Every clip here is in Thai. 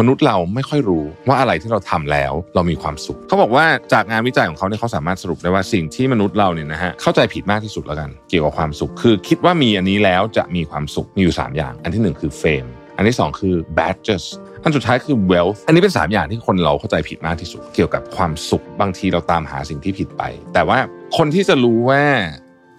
มนุษย์เราไม่ค่อยรู้ว่าอะไรที่เราทำแล้วเรามีความสุข เขาบอกว่าจากงานวิจัยของเขาเนี่ยเขาสามารถสรุปได้ว่าสิ่งที่มนุษย์เราเนี่ยนะฮะเข้าใจผิดมากที่สุดแล้วกัน เกี่ยวกับความสุข คือคิดว่ามีอันนี้แล้วจะมีความสุขมีอยู่ 3 อย่าง อันที่หนึ่งคือ fame อันที่ 2 คือ badges อันสุดท้ายคือ wealth อันนี้เป็น 3 อย่างที่คนเราเข้าใจผิดมากที่สุด เกี่ยวกับความสุขบางทีเราตามหาสิ่งที่ผิดไป แต่ว่าคนที่จะรู้ว่า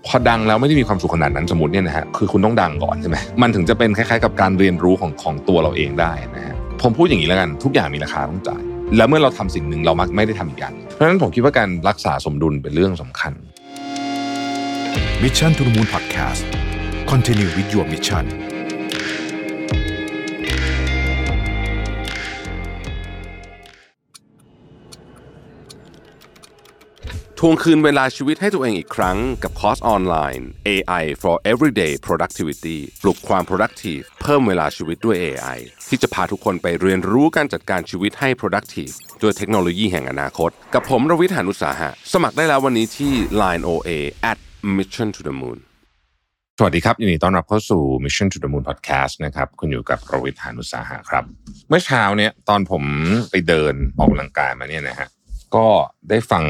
พอดังแล้วไม่ได้มีความสุขขนาดนั้นสมมติเนี่ยนะฮะคือคุณต้องดังก่อนใช่ไหมมันถึงจะเป็นคล้ายๆ กับการเรียนรู้ของของตัวเราเองได้นะฮะ ผมพูดอย่างนี้แล้วกัน ทุกอย่างมีราคาต้องจ่าย แล้วเมื่อเราทำสิ่งหนึ่งเรามักไม่ได้ทำอีกอย่างเพราะฉะนั้นผมคิดว่าการรักษาสมดุลเป็นเรื่องสำคัญ Mission to the Moon Podcast Continue with your mission ทวงคืนเวลาชีวิตให้ตัวเองอีกครั้งกับคอร์สออนไลน์ AI for Everyday Productivity ปลุกความ productive เพิ่มเวลาชีวิตด้วย AI ที่จะพาทุกคนไปเรียนรู้การจัดการชีวิตให้ productive ด้วยเทคโนโลยีแห่งอนาคต กับผมรวิทยานุสาหะ สมัครได้แล้ววันนี้ที่ Line OA at Mission to the Moon สวัสดีครับยินดีต้อนรับเข้าสู่ Mission to the Moon Podcast นะครับคุณอยู่กับรวิทยานุสาหะครับ เมื่อเช้าเนี่ยตอนผมไปเดินออกกำลังกายมาเนี่ยนะฮะ ก็ได้ฟัง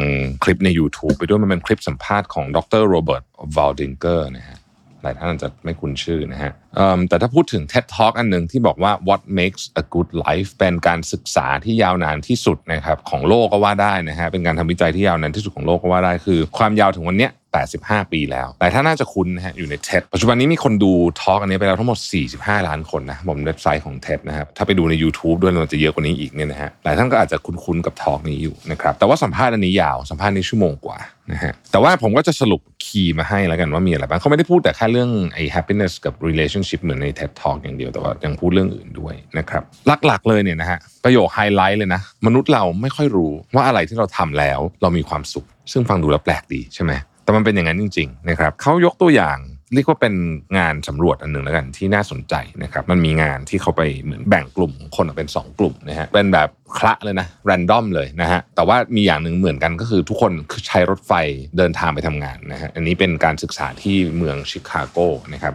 คลิปใน YouTube ไปด้วยมันเป็นคลิปสัมภาษณ์ของดรโรเบิร์ตวอลดิงเกอร์นะฮะหลายท่านอาจจะไม่คุ้นชื่อนะฮะเแต่ถ้าพูดถึง TED Talk อันหนึ่งที่บอกว่า what makes a good life เป็นการศึกษาที่ยาวนานที่สุดนะครับของโลกก็ว่าได้นะฮะเป็นการทำวิจัยที่ยาวนานที่สุดของโลกก็ว่าได้คือ ความยาวถึงวันเนี้ย85 ปีแล้วหลายท่านน่าจะคุ้นนะฮะอยู่ใน TED ปัจจุบันนี้มีคนดูทอล์กอันนี้ไปแล้วทั้งหมด 45 ล้านคนนะผมเว็บไซต์ของ TED นะครับ ถ้าไปดูใน YouTube ด้วยมันจะเยอะกว่านี้อีกเนี่ยนะฮะ หลายท่านก็อาจจะคุ้นๆกับทอล์กนี้อยู่นะครับ แต่ว่าสัมภาษณ์อันนี้ยาว สัมภาษณ์นี้ชั่วโมงกว่านะฮะ แต่ว่าผมก็จะสรุปคีย์มาให้แล้วกันว่ามีอะไรบ้างเขาไม่ได้พูดแต่แค่เรื่องไอ้ happiness กับ relationship เหมือนใน TED Talk อย่างเดียวแต่ว่ายังพูดเรื่องอื่นด้วยนะครับหลักๆเลยเนี่ยนะฮะประโยคไฮไลท์เลยนะ มนุษย์เราไม่ค่อยรู้ว่าอะไรที่เราทำแล้วเรามีความสุข ซึ่งฟังดูแล้วแปลกดีใช่ไหมแต่มันเป็นอย่างนั้นจริงๆนะครับเขายกตัวอย่างเรียกว่าเป็นงานสำรวจอันหนึ่งแล้วกันที่น่าสนใจนะครับมันมีงานที่เขาไปเหมือนแบ่งกลุ่มคนออกเป็น 2 กลุ่มนะฮะเป็นแบบคละเลยนะ random เลยนะฮะแต่ว่ามีอย่างหนึ่งเหมือนกันก็คือทุกคนใช้รถไฟเดินทางไปทำงานนะฮะอันนี้เป็นการศึกษาที่เมืองชิคาโกนะครับ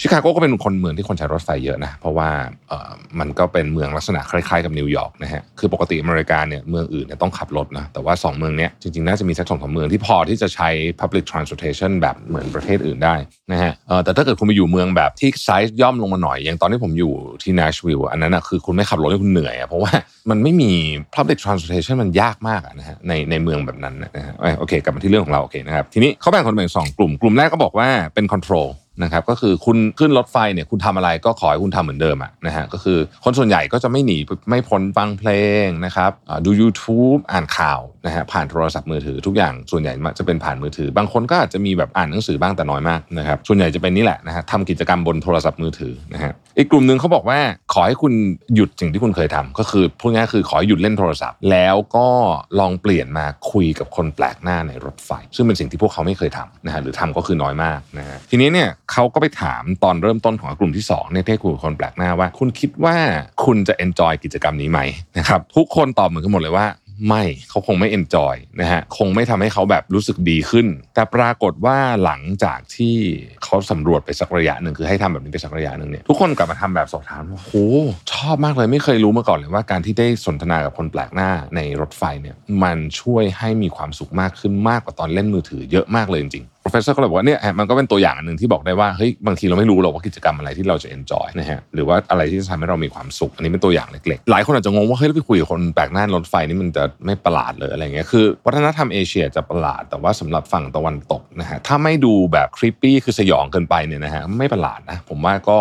ชิคาโกก็เป็นคนเมืองที่คนใช้รถไฟเยอะนะ เพราะว่าเออมันก็เป็นเมืองลักษณะคล้ายๆกับนิวยอร์กนะฮะ คือปกติอเมริกาเนี่ยเมืองอื่นเนี่ยต้องขับรถนะ แต่ว่า 2 เมืองเนี้ยจริงๆ น่าจะมีสักสองสามเมืองที่พอที่จะใช้ public transportation แบบเหมือนประเทศอื่นได้นะฮะเออแต่ถ้าเกิดคุณไปอยู่เมืองแบบที่ไซส์ย่อมลงมาหน่อย อย่างตอนที่ผมอยู่ที่ Nashville อันนั้นนะคือคุณไม่ขับรถให้คุณเหนื่อยอะเพราะว่ามันไม่มี public transportation มันยากมากนะฮะในในเมืองแบบนั้นนะฮะโอเคกลับมาที่เรื่องของเราโอเคนะครับทีนี้เขาแบ่งคนเป็นสองกลุ่มกลุ่มแรกก็บอกว่าเป็น control นะครับก็คือคุณขึ้นรถไฟเนี่ยคุณทำอะไรก็ขอให้คุณทำเหมือนเดิมอะนะฮะก็คือคนส่วนใหญ่ก็จะไม่หนีไม่พ้นฟังเพลงนะครับดู YouTube อ่านข่าว นะฮะผ่านโทรศัพท์มือถือทุกอย่างส่วนใหญ่จะเป็นผ่านมือถือ บางคนก็อาจจะมีแบบอ่านหนังสือบ้างแต่น้อยมากนะครับส่วนใหญ่จะเป็นนี่แหละนะฮะทำกิจกรรมบนโทรศัพท์มือถือนะฮะอีกกลุ่มหนึ่งเขาบอกว่าขอให้คุณหยุดสิ่งที่คุณเคยทำก็คือพูดง่ายๆคือขอให้หยุดเล่นโทรศัพท์ แล้วก็ลองเปลี่ยนมาคุยกับคนแปลกหน้าในรถไฟ ซึ่งเป็นสิ่งที่พวกเขาไม่เคยทำนะฮะหรือทำก็คือน้อยมากนะฮะทีนี้เนี่ยเขาก็ไปถามตอนเริ่มต้นของกลุ่มที่2เนี่ยที่คุยกับคนแปลกหน้าว่า คุณคิดว่าคุณจะ enjoy กิจกรรมนี้ไหมนะครับทุกคนตอบเหมือนกันหมดเลยว่า ไม่เขาคงไม่เอนจอยนะฮะคงไม่ทำให้เขาแบบรู้สึกดีขึ้น แต่ปรากฏว่าหลังจากที่เขาสำรวจไปสักระยะหนึ่งคือให้ทำแบบนี้ไปสักระยะหนึ่งเนี่ยทุกคนกลับมาทำแบบสอบถามว่าโอ้ชอบมากเลยไม่เคยรู้มาก่อนเลยว่าการที่ได้สนทนากับคนแปลกหน้าในรถไฟเนี่ยมันช่วยให้มีความสุขมากขึ้นมากกว่าตอนเล่นมือถือเยอะมากเลยจริง professor ก็เลยบอกว่าเนี่ยมันก็เป็นตัวอย่างอันหนึ่งที่บอกได้ว่าเฮ้ยบางทีเราไม่รู้หรอกว่ากิจกรรมอะไรที่เราจะ enjoy นะฮะหรือว่าอะไรที่จะทำให้เรามีความสุข อันนี้เป็นตัวอย่างเล็กๆ หลายคนอาจจะงงว่าเฮ้ยเราไปคุยกับคนแปลกหน้ารถไฟนี่มันจะไม่ประหลาดเลยอะไรเงี้ยคือวัฒนธรรมเอเชียจะประหลาด แต่ว่าสำหรับฝั่งตะวันตกนะฮะถ้าไม่ดูแบบคริปปี้คือสยองเกินไปเนี่ยนะฮะไม่ประหลาดนะผมว่าก็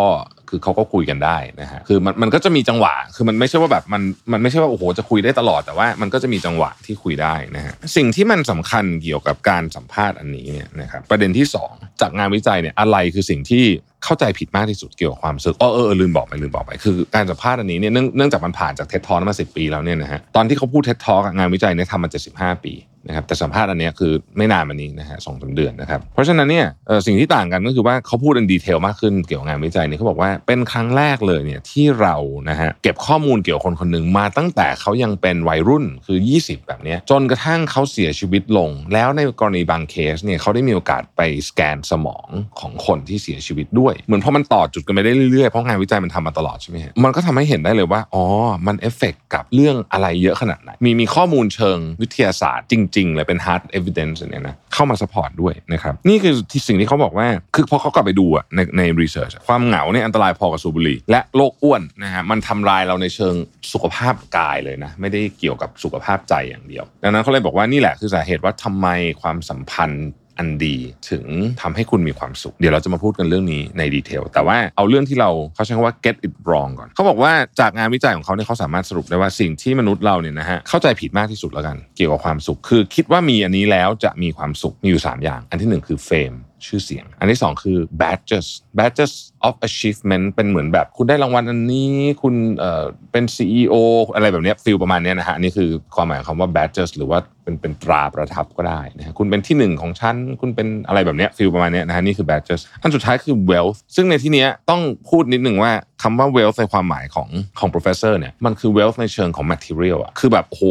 คือเขาก็คุยกันได้นะฮะคือมันมันก็จะมีจังหวะ คือมันไม่ใช่ว่าแบบมันมันไม่ใช่ว่าโอ้โหจะคุยได้ตลอดแต่ว่ามันก็จะมีจังหวะที่คุยได้นะฮะสิ่งที่มันสำคัญเกี่ยวกับการสัมภาษณ์อันนี้เนี่ยนะครับประเด็นที่ 2 จากงานวิจัยเนี่ยอะไรคือสิ่งที่เข้าใจผิดมากที่สุดเกี่ยวกับความรู้สึกออเอเออลืมบอกไปลืมบอกไปคือการสัมภาษณ์อันนี้เนี่ยเนื่องจากมันผ่านจากเท็ตทอมาสิปีแล้วเนี่ยนะฮะตอนที่เขาพูดเท็ตทองานวิจัยเนี่ยทำมา75 ปี นะครับแต่สัมภาษณ์อันนี้คือไม่นานมานี้นะฮะสองสาเดือนนะครับเพราะฉะนั้นเนี่ยสิ่งที่ต่างกันก็คือว่าเขาพูดใน detail มากขึ้นเกี่ยวกับงานวิจัยเนี่ยเขาบอกว่าเป็นครั้งแรกเลยเนี่ยที่เรานะฮะเก็บข้อมูลเกี่ยวกับคนคนหนึ่งมาตั้งแต่เขายังเป็นวัยรุ่นคือ 20 แบบนี้จนกระทั่งเขาเสียชีวิตลง แล้วในกรณีบางเคสเนี่ยเขาได้มีโอกาสไปสแกนสมองของคนที่เสียชีวิตด้วย เหมือนพอมันต่อจุดกันไปได้เรื่อยๆเพราะงานวิจัยมันทำมาตลอดใช่ไหมฮะมันก็ทำให้เห็นได้เลยว่าอ๋อมัน affect กับเรื่องอะไรเยอะขนาดไหนมีมีข้อมูลเชิงวิทยาศาสตร์จริงๆเลยเป็น hard evidence เนี่ยนะเข้ามา support ด้วยนะครับนี่คือที่สิ่งที่เขาบอกว่าคือพอเขากลับไปดูอะในใน research ความเหงาเนี่ยอันตรายพอกับสูบบุหรี่และโรคอ้วนนะฮะมันทำลายเราในเชิงสุขภาพกายเลยนะไม่ได้เกี่ยวกับสุขภาพใจอย่างเดียว ดังนั้นเขาเลยบอกว่านี่แหละคือสาเหตุว่าทำไมความสัมพันธ์ อันดีถึงทำให้คุณมีความสุข เดี๋ยวเราจะมาพูดกันเรื่องนี้ใน detail แต่ว่าเอาเรื่องที่เราเขาใช้คำว่า get it wrong ก่อน เขาบอกว่าจากงานวิจัยของเขาเนี่ยเขาสามารถสรุปได้ว่าสิ่งที่มนุษย์เราเนี่ยนะฮะเข้าใจผิดมากที่สุดแล้วกัน เกี่ยวกับความสุข คือคิดว่ามีอันนี้แล้วจะมีความสุขมีอยู่ 3 อย่าง อันที่ 1 คือ fame ชื่อเสียง อันที่2คือ badges badges of achievement เป็นเหมือนแบบคุณได้รางวัลอันนี้ คุณเอ่อเป็น CEO อะไรแบบเนี้ยฟิลประมาณเนี้ยนะฮะอันนี่คือความหมายของคำว่า badges หรือว่าเป็นเป็นตราประทับก็ได้นะฮะคุณเป็นที่หนึ่งของฉัน คุณเป็นอะไรแบบเนี้ยฟิลประมาณเนี้ยนะฮะนี่คือ badges อันสุดท้ายคือ wealth ซึ่งในที่เนี้ยต้องพูดนิดหนึ่งว่าคำว่า wealth ในความหมายของของ professor เนี่ยมันคือ wealth ในเชิงของ material อะคือแบบโห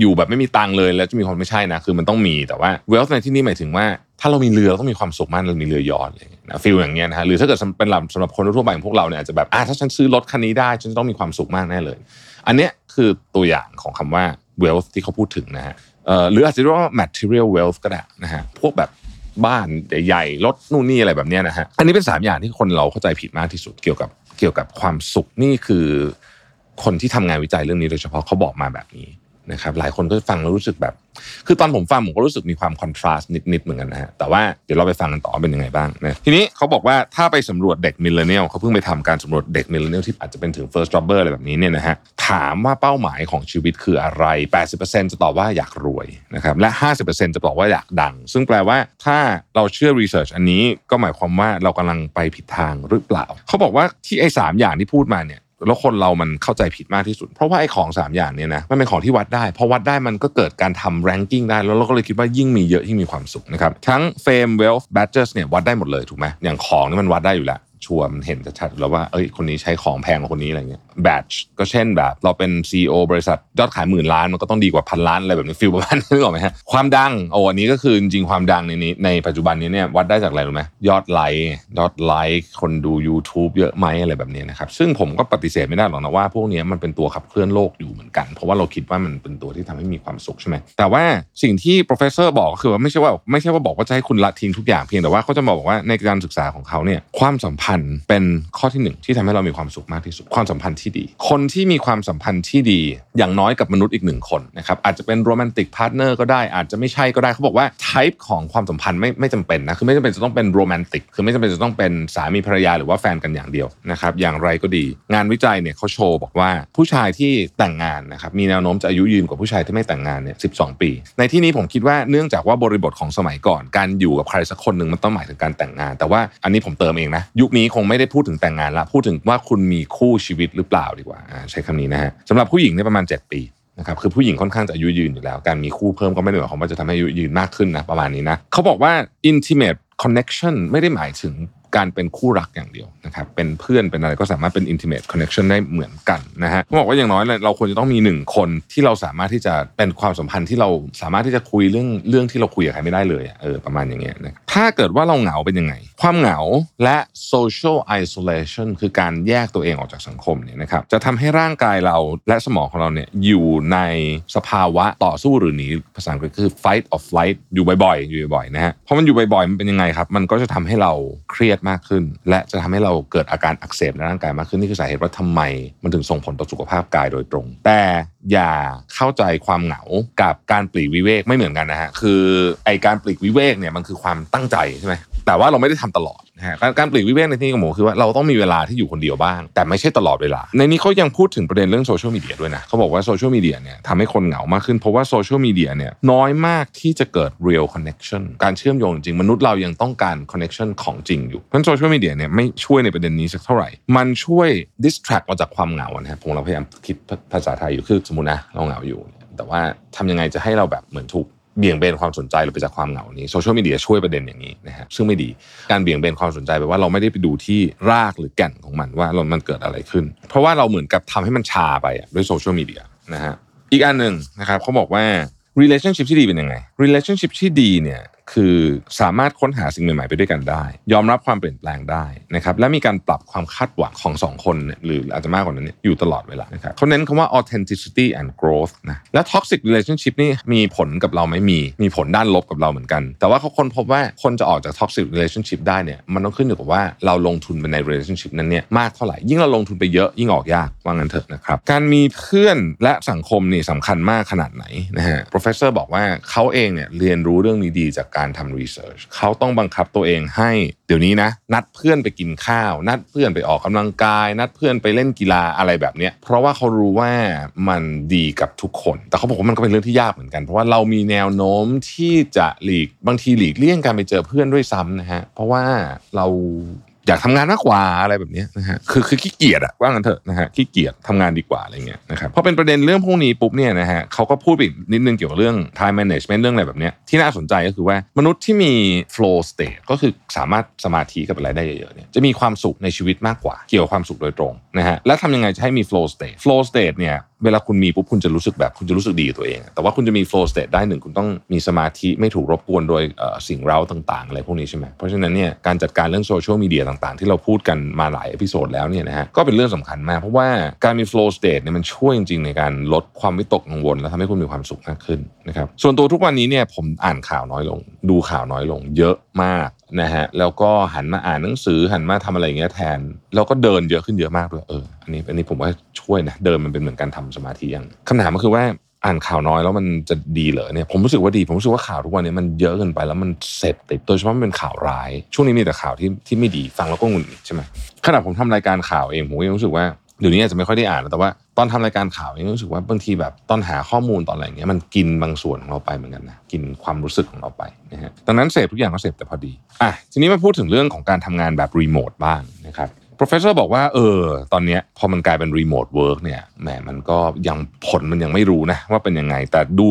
อยู่แบบไม่มีตังเลยแล้วจะมีคนไม่ใช่นะคือมันต้องมีแต่ว่า wealth ในที่นี้หมายถึงว่า ถ้าเรามีเรือเราต้องมีความสุขมากเรามีเรือยอชต์เงี้ยนะฟีลอย่างเงี้ยนะฮะหรือถ้าเกิดเป็นสำหรับคนทั่วไปอย่างพวกเราเนี่ยอาจจะแบบอ่าถ้าฉันซื้อรถคันนี้ได้ฉันต้องมีความสุขมากแน่เลย อันเนี้ยคือตัวอย่างของคำว่า wealth ที่เขาพูดถึงนะฮะหรืออาจจะเรียกว่า material wealth ก็ได้นะฮะพวกแบบบ้านใหญ่ๆรถนู่นนี่อะไรแบบเนี้ยนะฮะอันนี้เป็นสามอย่างที่คนเราเข้าใจผิดมากที่สุดเกี่ยวกับเกี่ยวกับความสุขนี่คือ คนที่ทำงานวิจัยเรื่องนี้โดยเฉพาะเขาบอกมาแบบนี้ นะครับหลายคนก็ฟังแล้วรู้สึกแบบ คือตอนผมฟังผมก็รู้สึกมีความ contrast นิดๆเหมือนกันนะฮะแต่ว่าเดี๋ยวเราไปฟังกันต่อเป็นยังไงบ้างนะทีนี้เขาบอกว่าถ้าไปสำรวจเด็ก millennial เขาเพิ่งไปทำการสำรวจเด็ก millennial ที่อาจจะเป็นถึง first jobber อะไรแบบนี้เนี่ยนะฮะถามว่าเป้าหมายของชีวิตคืออะไร 80%จะตอบว่าอยากรวยนะครับและ 50%จะบอกว่าอยากดัง ซึ่งแปลว่าถ้าเราเชื่อ research อันนี้ก็หมายความว่าเรากำลังไปผิดทางหรือเปล่า เขาบอกว่าที่ไอ้สามอย่างที่พูดมาเนี่ย แล้วคนเรามันเข้าใจผิดมากที่สุด เพราะว่าไอ้ของ3อย่างเนี่ยนะมันเป็นของที่วัดได้พอวัดได้มันก็เกิดการทำแรงกิ้งได้ แล้วเราก็เลยคิดว่ายิ่งมีเยอะยิ่งมีความสุขนะครับทั้ง fame wealth badges เนี่ยวัดได้หมดเลยถูกไหมอย่างของนี่มันวัดได้อยู่แล้วชัวร์มันเห็นชัดๆแล้วว่าเอ้ยคนนี้ใช้ของแพงกว่าคนนี้อะไรเงี้ย badge ก็เช่นแบบ เราเป็น CEO บริษัทยอดขายหมื่นล้านมันก็ต้องดีกว่าพันล้านอะไรแบบนี้ฟิลประมาณนี้นึกอกไหมฮะความดังโอ้อันนี้ก็คือจริงความดังในนี้ในปัจจุบันนี้เนี่ยวัดได้จากอะไรรู้ไหมยอดไลค์ยอดไลค์คนดู YouTube เยอะไหมอะไรแบบนี้นะครับซึ่งผมก็ปฏิเสธไม่ได้หรอกนะว่าพวกนี้มันเป็นตัวขับเคลื่อนโลกอยู่เหมือนกัน เพราะว่าเราคิดว่ามันเป็นตัวที่ทำให้มีความสุขใช่ไหมแต่ว่าสิ่งที่ professor บอกก็คือว่าไม่ใช่ว่าไม่ใช่ว่าบอกว่าจะให้คุณละทิ้งทุกอย่างเพียงแต่ว่าเขาจะบอกว่าในการศึกษาของเขาเนี่ยความสัมพันธ์เป็นข้อที่หนึ่งที่ทำให้เรามีความสุขมากที่สุดความสัมพันธ์ที่ดี คนที่มีความสัมพันธ์ที่ดี อย่างน้อยกับมนุษย์อีกหนึ่งคนนะครับอาจจะเป็น romantic partner ก็ได้อาจจะไม่ใช่ก็ได้เขาบอกว่า type ของความสัมพันธ์ไม่ไม่จำเป็นนะคือไม่จำเป็นจะต้องเป็นโรแมนติกคือไม่จำเป็นจะต้องเป็นสามีภรรยาหรือว่าแฟนกันอย่างเดียวนะครับอย่างไรก็ดี งานวิจัยเนี่ยเขาโชว์บอกว่าผู้ชายที่แต่งงานนะครับมีแนวโน้มจะอายุยืนกว่าผู้ชายที่ไม่แต่งงานเนี่ย12ปี ในที่นี้ผมคิดว่าเนื่องจากว่าบริบทของสมัยก่อน การอยู่กับใครสักคนหนึ่งมันต้องหมายถึงการแต่งงาน แต่ว่าอันนี้ผมเติมเองนะยุคนี้คงไม่ได้พูดถึงแต่งงานละพูดถึงว่าคุณมีคู่ชีวิตหรือเปล่าดีกว่าใช้คำนี้นะฮะสำหรับผู้หญิงเนี่ยประมาณ 7 ปีนะครับคือผู้หญิงค่อนข้างจะอายุยืนอยู่แล้ว การมีคู่เพิ่มก็ไม่ได้หมายความว่าจะทำให้อายุยืนมากขึ้นนะประมาณนี้นะเขาบอกว่า intimate connection ไม่ได้หมายถึง การเป็นคู่รักอย่างเดียวนะครับเป็นเพื่อนเป็นอะไรก็สามารถเป็น intimate connection ได้เหมือนกันนะฮะเขาบอกว่าอย่างน้อยเราควรจะต้องมีหนึ่งคนที่เราสามารถที่จะเป็นความสัมพันธ์ที่เราสามารถที่จะคุยเรื่องเรื่องที่เราคุยกับใครไม่ได้เลยเออประมาณอย่างเงี้ยนะถ้าเกิดว่าเราเหงาเป็นยังไง ความเหงาและ social isolation คือการแยกตัวเองออกจากสังคมเนี่ยนะครับจะทำให้ร่างกายเราและสมองของเราเนี่ยอยู่ในสภาวะต่อสู้หรือหนีภาษาอังกฤษคือ fight or flight อยู่บ่อยๆอยู่บ่อยๆนะฮะเพราะมันอยู่บ่อยๆมันเป็นยังไงครับมันก็จะทำให้เราเครียดมากขึ้น และจะทำให้เราเกิดอาการอักเสบในร่างกายมากขึ้นนี่คือสาเหตุว่าทำไม มันถึงส่งผลต่อสุขภาพกายโดยตรง แต่อย่าเข้าใจความเหงากับการปลีกวิเวกไม่เหมือนกันนะฮะคือไอ้การปลีกวิเวกเนี่ยมันคือความตั้งใจใช่ไหม แต่ว่าเราไม่ได้ทำตลอดนะฮะการปลีกวิเวกในที่นี้ของผมคือว่าเราต้องมีเวลาที่อยู่คนเดียวบ้าง แต่ไม่ใช่ตลอดเวลา ในนี้เขายังพูดถึงประเด็นเรื่องโซเชียลมีเดียด้วยนะเขาบอกว่าโซเชียลมีเดียเนี่ยทำให้คนเหงามากขึ้นเพราะว่าโซเชียลมีเดียเนี่ยน้อยมากที่จะเกิด real connection การเชื่อมโยงจริงมนุษย์เรายังต้องการ connection ของจริงอยู่เพราะฉนั้นโซเชียลมีเดียเนี่ยไม่ช่วยในประเด็นนี้สักเท่าไหร่ มันช่วย distract เราจากความเหงานะฮะผมเราพยายามคิดภาษาไทยอยู่คือสมมตินะเราเหงาอยู่ แต่ว่าทำยังไงจะให้เราแบบเหมือนถูก เบี่ยงเบนความสนใจเราไปจากความเหงานี้โซเชียลมีเดียช่วยประเด็นอย่างนี้นะฮะซึ่งไม่ดีการเบี่ยงเบนความสนใจแปลว่าเราไม่ได้ไปดูที่รากหรือแก่นของมันว่าเรามันเกิดอะไรขึ้น เพราะว่าเราเหมือนกับทำให้มันชาไปด้วยโซเชียลมีเดียนะฮะอีกอันหนึ่งนะครับเขาบอกว่า relationship ที่ดีเป็นยังไง relationship ที่ดีเนี่ย คือสามารถค้นหาสิ่งใหม่ๆไปด้วยกันได้ ยอมรับความเปลี่ยนแปลงได้นะครับและมีการปรับความคาดหวังของสองคนหรืออาจจะมากกว่านั้นอยู่ตลอดเวลานะครับเขาเน้นคำว่า authenticity and growth นะและ toxic relationship นี่มีผลกับเราไหม่มีมีผลด้านลบกับเราเหมือนกัน แต่ว่าเขาค้นพบว่าคนจะออกจาก toxic relationship ได้เนี่ยมันต้องขึ้นอยู่กับว่าเราลงทุนไปใน relationship นั้นเนี่ยมากเท่าไหร่ยิ่งเราลงทุนไปเยอะยิ่งออกยากว่างั้นเถอะนะครับการมีเพื่อนและสังคมนี่สำคัญมากขนาดไหนนะฮะ professor บอกว่าเขาเองเนี่ยเรียนรู้เรื่องนี้ดีจากการทำรีเสิร์ชเขาต้องบังคับตัวเองให้ เดี๋ยวนี้นะ นัดเพื่อนไปกินข้าว นัดเพื่อนไปออกกำลังกาย นัดเพื่อนไปเล่นกีฬาอะไรแบบเนี้ยเพราะว่าเขารู้ว่ามันดีกับทุกคน แต่เขาบอกว่ามันก็เป็นเรื่องที่ยากเหมือนกัน เพราะว่าเรามีแนวโน้มที่จะหลีกบางทีหลีกเลี่ยงการไปเจอเพื่อนด้วยซ้ำนะฮะเพราะว่าเรา อยากทำงานมากกว่าอะไรแบบนี้นะฮะคือคือขี้เกียจอะว่างั้นเถอะนะฮะขี้เกียจทำงานดีกว่าอะไรเงี้ยนะครับพอเป็นประเด็นเรื่องพวกนี้ปุ๊บเนี่ยนะฮะเขาก็พูดไปอีกนิดนึงเกี่ยวกับเรื่อง time management เรื่องอะไรแบบนี้ที่น่าสนใจก็คือว่ามนุษย์ที่มี flow state ก็คือสามารถสมาธิกับอะไรได้เยอะๆเนี่ยจะมีความสุขในชีวิตมากกว่า เกี่ยวกับความสุขโดยตรงนะฮะแล้วทำยังไงจะให้มี flow state flow state เนี่ย เวลาคุณมีปุ๊บคุณจะรู้สึกแบบคุณจะรู้สึกดีกับตัวเอง แต่ว่าคุณจะมี flow state ได้หนึ่งคุณต้องมีสมาธิไม่ถูกรบกวนโดยสิ่งเร้าต่างๆอะไรพวกนี้ใช่ไหมเพราะฉะนั้นเนี่ยการจัดการเรื่องโซเชียลมีเดียต่างๆ ที่เราพูดกันมาหลายอพิโซดแล้วเนี่ยนะฮะก็เป็นเรื่องสำคัญมาก เพราะว่าการมี flow state เนี่ยมันช่วยจริงๆในการลดความวิตกกังวล และทำให้คุณมีความสุขมากขึ้นนะครับส่วนตัวทุกวันนี้เนี่ยผมอ่านข่าวน้อยลง ดูข่าวน้อยลง เยอะมาก นะฮะแล้วก็หันมาอ่านหนังสือหันมาทำอะไรอย่างเงี้ยแทน แล้วก็เดินเยอะขึ้นเยอะมากด้วยเอออันนี้อันนี้ผมว่าช่วยนะเดินมันเป็นเหมือนการทำสมาธิอย่างคำถามก็คือว่าอ่านข่าวน้อยแล้วมันจะดีเหรอเนี่ยผมรู้สึกว่าดี ผมรู้สึกว่าข่าวทุกวันนี้มันเยอะเกินไปแล้วมันเสพติดโดยเฉพาะมันเป็นข่าวร้าย ช่วงนี้มีแต่ข่าวที่ที่ไม่ดีฟังแล้วก็หงุดใช่ไหมขณะผมทำรายการข่าวเองผมก็ยังรู้สึกว่า เดี๋ยวนี้อาจจะไม่ค่อยได้อ่านแล้วแต่ว่าตอนทำรายการข่าวเองรู้สึกว่าบางทีแบบตอนหาข้อมูลตอนอะไรเงี้ยมันกินบางส่วนของเราไปเหมือนกันนะกินความรู้สึกของเราไปนะฮะดังนั้นเสพทุกอย่างก็เสพแต่พอดีอะทีนี้มาพูดถึงเรื่องของการทำงานแบบรีโมทบ้างนะครับ professor บอกว่าเออตอนนี้พอมันกลายเป็น remote work เนี่ยแหมมันก็ยังผลมันยังไม่รู้นะว่าเป็นยังไง แต่ดู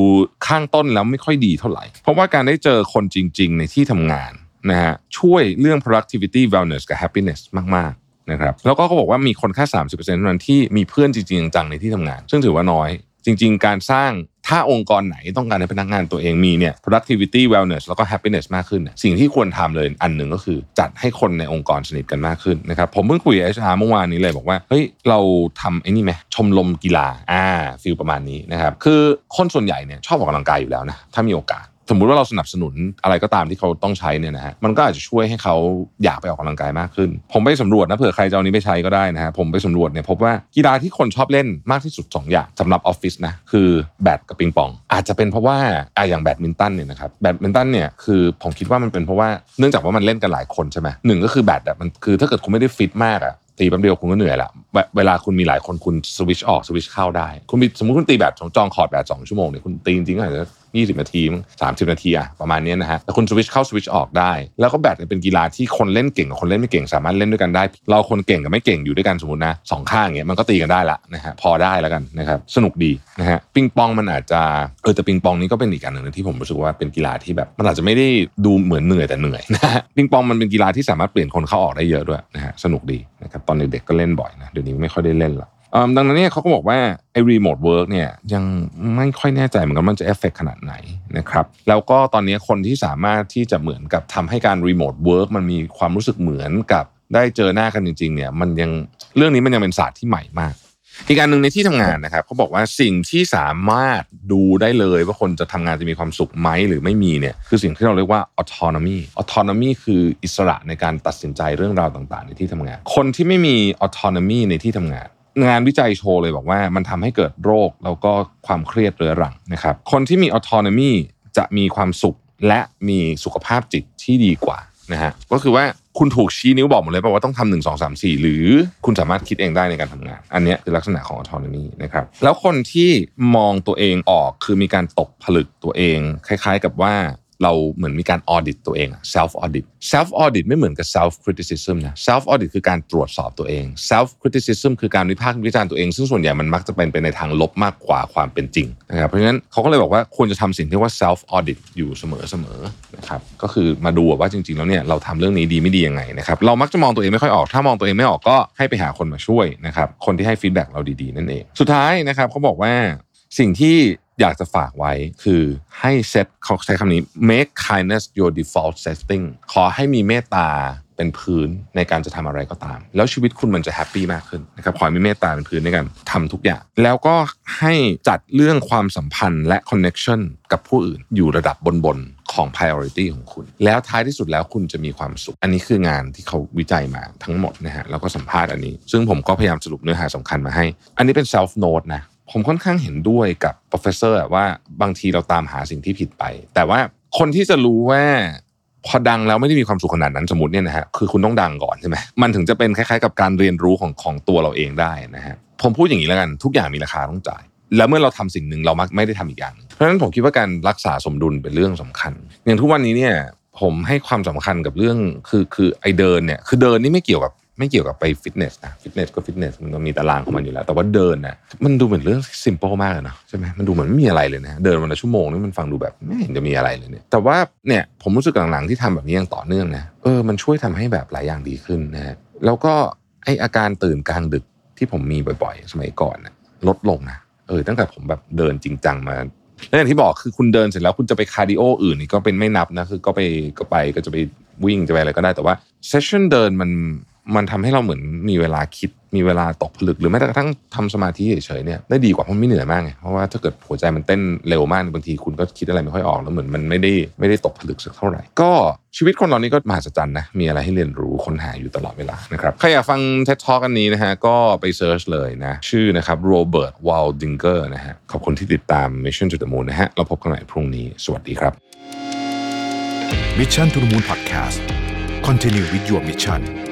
ข้างต้นแล้วไม่ค่อยดีเท่าไหร่ เพราะว่าการได้เจอคนจริง ๆ ในที่ทำงานนะฮะช่วยเรื่อง productivity wellness กับ happiness มาก ๆ นะครับแล้วก็เขาบอกว่ามีคนแค่30%เปอร์เซ็นต์เท่านั้นที่มีเพื่อนจริงๆจังๆในที่ทำงาน ซึ่งถือว่าน้อย จริง ๆ การสร้างถ้าองค์กรไหนต้องการให้พนักงานตัวเองมีเนี่ย productivity wellness แล้วก็ happiness มากขึ้นเนี่ยสิ่งที่ควรทำเลยอันหนึ่งก็คือจัดให้คนในองค์กรสนิทกันมากขึ้นนะครับ ผมเพิ่งคุยกับ HR เมื่อวานนี้เลยบอกว่า เฮ้ย เราทำไอ้นี่ไหมชมรมกีฬาอ่า feel ประมาณนี้นะครับ คือคนส่วนใหญ่เนี่ยชอบออกกำลังกายอยู่แล้วนะ ถ้ามีโอกาส สมมุติว่าเราสนับสนุนอะไรก็ตามที่เขาต้องใช้เนี่ยนะฮะมันก็อาจจะช่วยให้เขาอยากไปออกกำลังกายมากขึ้น ผมไปสำรวจนะเผื่อใครจะเอานี้ไปใช้ก็ได้นะฮะผมไปสำรวจเนี่ยพบว่ากีฬาที่คนชอบเล่นมากที่สุด 2 อย่างสำหรับออฟฟิศนะคือแบดกับปิงปอง อาจจะเป็นเพราะว่าอะอย่างแบดมินตันเนี่ยนะครับแบดมินตันเนี่ยคือผมคิดว่ามันเป็นเพราะว่าเนื่องจากว่ามันเล่นกันหลายคนใช่ไหมหนึ่งก็คือแบดอะมันคือถ้าเกิดคุณไม่ได้ฟิตมากอะตีแป๊บเดียวคุณก็เหนื่อยละเวลาคุณมีหลายคนคุณสวิชออกสวิชเข้าได้ คุณมีสมมติคุณตีแบบจองคอร์ตแบบสองชั่วโมงเนี่ยคุณตีจริงๆก็อาจจะ ยี่สิบนาทีสามสิบนาทีอะประมาณนี้นะฮะแต่คุณสวิชเข้าสวิชออกได้ แล้วก็แบดเนี่ยเป็นกีฬาที่คนเล่นเก่งกับคนเล่นไม่เก่งสามารถเล่นด้วยกันได้ เราคนเก่งกับไม่เก่งอยู่ด้วยกันสมมตินะสองข้างเงี้ยมันก็ตีกันได้ละนะฮะพอได้แล้วกันนะครับสนุกดีนะฮะปิงปองมันอาจจะเออแต่ปิงปองนี้ก็เป็นอีกอันหนึ่งที่ผมรู้สึกว่าเป็นกีฬาที่แบบมันอาจจะไม่ได้ดูเหมือนเหนื่อยแต่เหนื่อยนะฮะปิงปองมันเป็นกีฬาที่สามารถเปลี่ยนคนเข้าออกได้เยอะด้วยนะฮะสนุกดีนะครับตอนเด็กๆก็เล่นบ่อยนะเดี๋ยวนี้ไม่ค่อยได้เล่นละ ดังนั้นเนี่ยเขาก็บอกว่าไอ้ remote work เนี่ยยังไม่ค่อยแน่ใจเหมือนกันว่ามันจะเอฟเฟกขนาดไหนนะครับแล้วก็ตอนนี้คนที่สามารถที่จะเหมือนกับทำให้การ remote work มันมีความรู้สึกเหมือนกับได้เจอหน้ากันจริงๆเนี่ยมันยังเรื่องนี้มันยังเป็นศาสตร์ที่ใหม่มาก อีกอย่างหนึ่งในที่ทำงานนะครับเขาบอกว่าสิ่งที่สามารถดูได้เลยว่าคนจะทำงานจะมีความสุขไหมหรือไม่มีเนี่ยคือสิ่งที่เราเรียกว่า autonomy autonomy คืออิสระในการตัดสินใจเรื่องราวต่างๆ ในที่ทำงาน คนที่ไม่มี autonomy ในที่ทำงาน งานวิจัยโชว์เลยบอกว่า มันทำให้เกิดโรคแล้วก็ความเครียดเรื้อรังนะครับ คนที่มี autonomy จะมีความสุขและมีสุขภาพจิตที่ดีกว่านะฮะก็คือว่าคุณถูกชี้นิ้วบอกหมดเลยว่าต้องทำหนึ่งสองสามสี่หรือคุณสามารถคิดเองได้ในการทำงาน อันนี้คือลักษณะของ autonomy นะครับแล้วคนที่มองตัวเองออกคือมีการตกผลึกตัวเอง คล้าย ๆ กับว่า เราเหมือนมีการออดิตตัวเอง self audit self audit ไม่เหมือนกับ self criticism นะ self audit คือการตรวจสอบตัวเอง self criticism คือการวิพากษ์วิจารณ์ตัวเอง ซึ่งส่วนใหญ่มันมักจะเป็นไปในทางลบมากกว่าความเป็นจริงนะครับเพราะฉะนั้นเขาก็เลยบอกว่าควรจะทำสิ่งที่ว่า self audit อยู่เสมอๆนะครับก็คือมาดูว่าจริงๆแล้วเนี่ยเราทำเรื่องนี้ดีไม่ดียังไงนะครับเรามักจะมองตัวเองไม่ค่อยออกถ้ามองตัวเองไม่ออกก็ให้ไปหาคนมาช่วยนะครับคนที่ให้ฟีดแบ็กเราดีๆนั่นเอง สุดท้ายนะครับเขาบอกว่าสิ่งที่ อยากจะฝากไว้คือให้เซตเขาใช้คำนี้ make kindness your default setting ขอให้มีเมตตาเป็นพื้นในการจะทำอะไรก็ตาม แล้วชีวิตคุณมันจะ happy มากขึ้นนะครับขอให้มีเมตตาเป็นพื้นในการทำทุกอย่าง แล้วก็ให้จัดเรื่องความสัมพันธ์และ connection กับผู้อื่น อยู่ระดับบนๆของ priority ของคุณ แล้วท้ายที่สุดแล้วคุณจะมีความสุข อันนี้คืองานที่เขาวิจัยมาทั้งหมดนะฮะแล้วก็สัมภาษณ์อันนี้ ซึ่งผมก็พยายามสรุปเนื้อหาสำคัญมาให้ อันนี้เป็น self note นะ ผมค่อนข้างเห็นด้วยกับ professor ว่าบางทีเราตามหาสิ่งที่ผิดไป แต่ว่าคนที่จะรู้ว่าพอดังแล้วไม่ได้มีความสุขขนาดนั้นสมมติเนี่ยนะฮะคือคุณต้องดังก่อนใช่ไหมมันถึงจะเป็นคล้ายๆ กับการเรียนรู้ของของตัวเราเองได้นะฮะผมพูดอย่างนี้แล้วกันทุกอย่างมีราคาต้องจ่าย แล้วเมื่อเราทำสิ่งหนึ่งเรามักไม่ได้ทำอีกอย่างเพราะฉะนั้นผมคิดว่าการรักษาสมดุลเป็นเรื่องสำคัญ อย่างทุกวันนี้เนี่ยผมให้ความสำคัญกับเรื่องคือคือไอเดินเนี่ยคือเดินนี่ไม่เกี่ยวกับ ไม่เกี่ยวกับไปฟิตเนสนะฟิตเนสก็ฟิตเนสมันก็มีตารางของมันอยู่แล้ว แต่ว่าเดินนะมันดูเหมือนเรื่อง simple มากเลยเนะใช่ไหมมันดูเหมือนไม่มีอะไรเลยนะเดินวันละชั่วโมงนี่มันฟังดูแบบไม่เห็นจะมีอะไรเลยเนี่ยแต่ว่าเนี่ยผมรู้สึกหลังๆที่ทำแบบนี้อย่างต่อเนื่องนะเออมันช่วยทำให้แบบหลายอย่างดีขึ้นนะฮะแล้วก็ไอ้อาการตื่นกลางดึกที่ผมมีบ่อยๆ สมัยก่อนนะลดลงนะเออตั้งแต่ผมแบบเดินจริงจังมาแล้วอย่างที่บอกคือคุณเดินเสร็จแล้วคุณจะไป cardio อื่นนี่ก็เป็นไม่นับนะคือก็ไปก็ไปก็จะไปวิ่งจะไปอะไรก็ได้แต่ว่า session เดินมัน มันทำให้เราเหมือนมีเวลาคิดมีเวลาตกผลึกหรือแม้กระทั่งทำสมาธิเฉยๆเนี่ยได้ดีกว่าเพราะไม่เหนื่อยมากไงเพราะว่าถ้าเกิดหัวใจมันเต้นเร็วมากบางทีคุณก็คิดอะไรไม่ค่อยออกแล้วเหมือนมันไม่ได้ไม่ได้ตกผลึกสักเท่าไหร่ ก็ชีวิตคนเรานี่ก็มหัศจรรย์นะมีอะไรให้เรียนรู้ค้นหาอยู่ตลอดเวลานะครับใครอยากฟัง TED Talk อันนี้นะฮะก็ไป search เลยนะชื่อนะครับโรเบิร์ตวอลดิงเกอร์นะฮะขอบคุณที่ติดตาม Mission to the Moon นะฮะเราพบกันใหม่พรุ่งนี้สวัสดีครับ Mission to the Moon Podcast Continue with your mission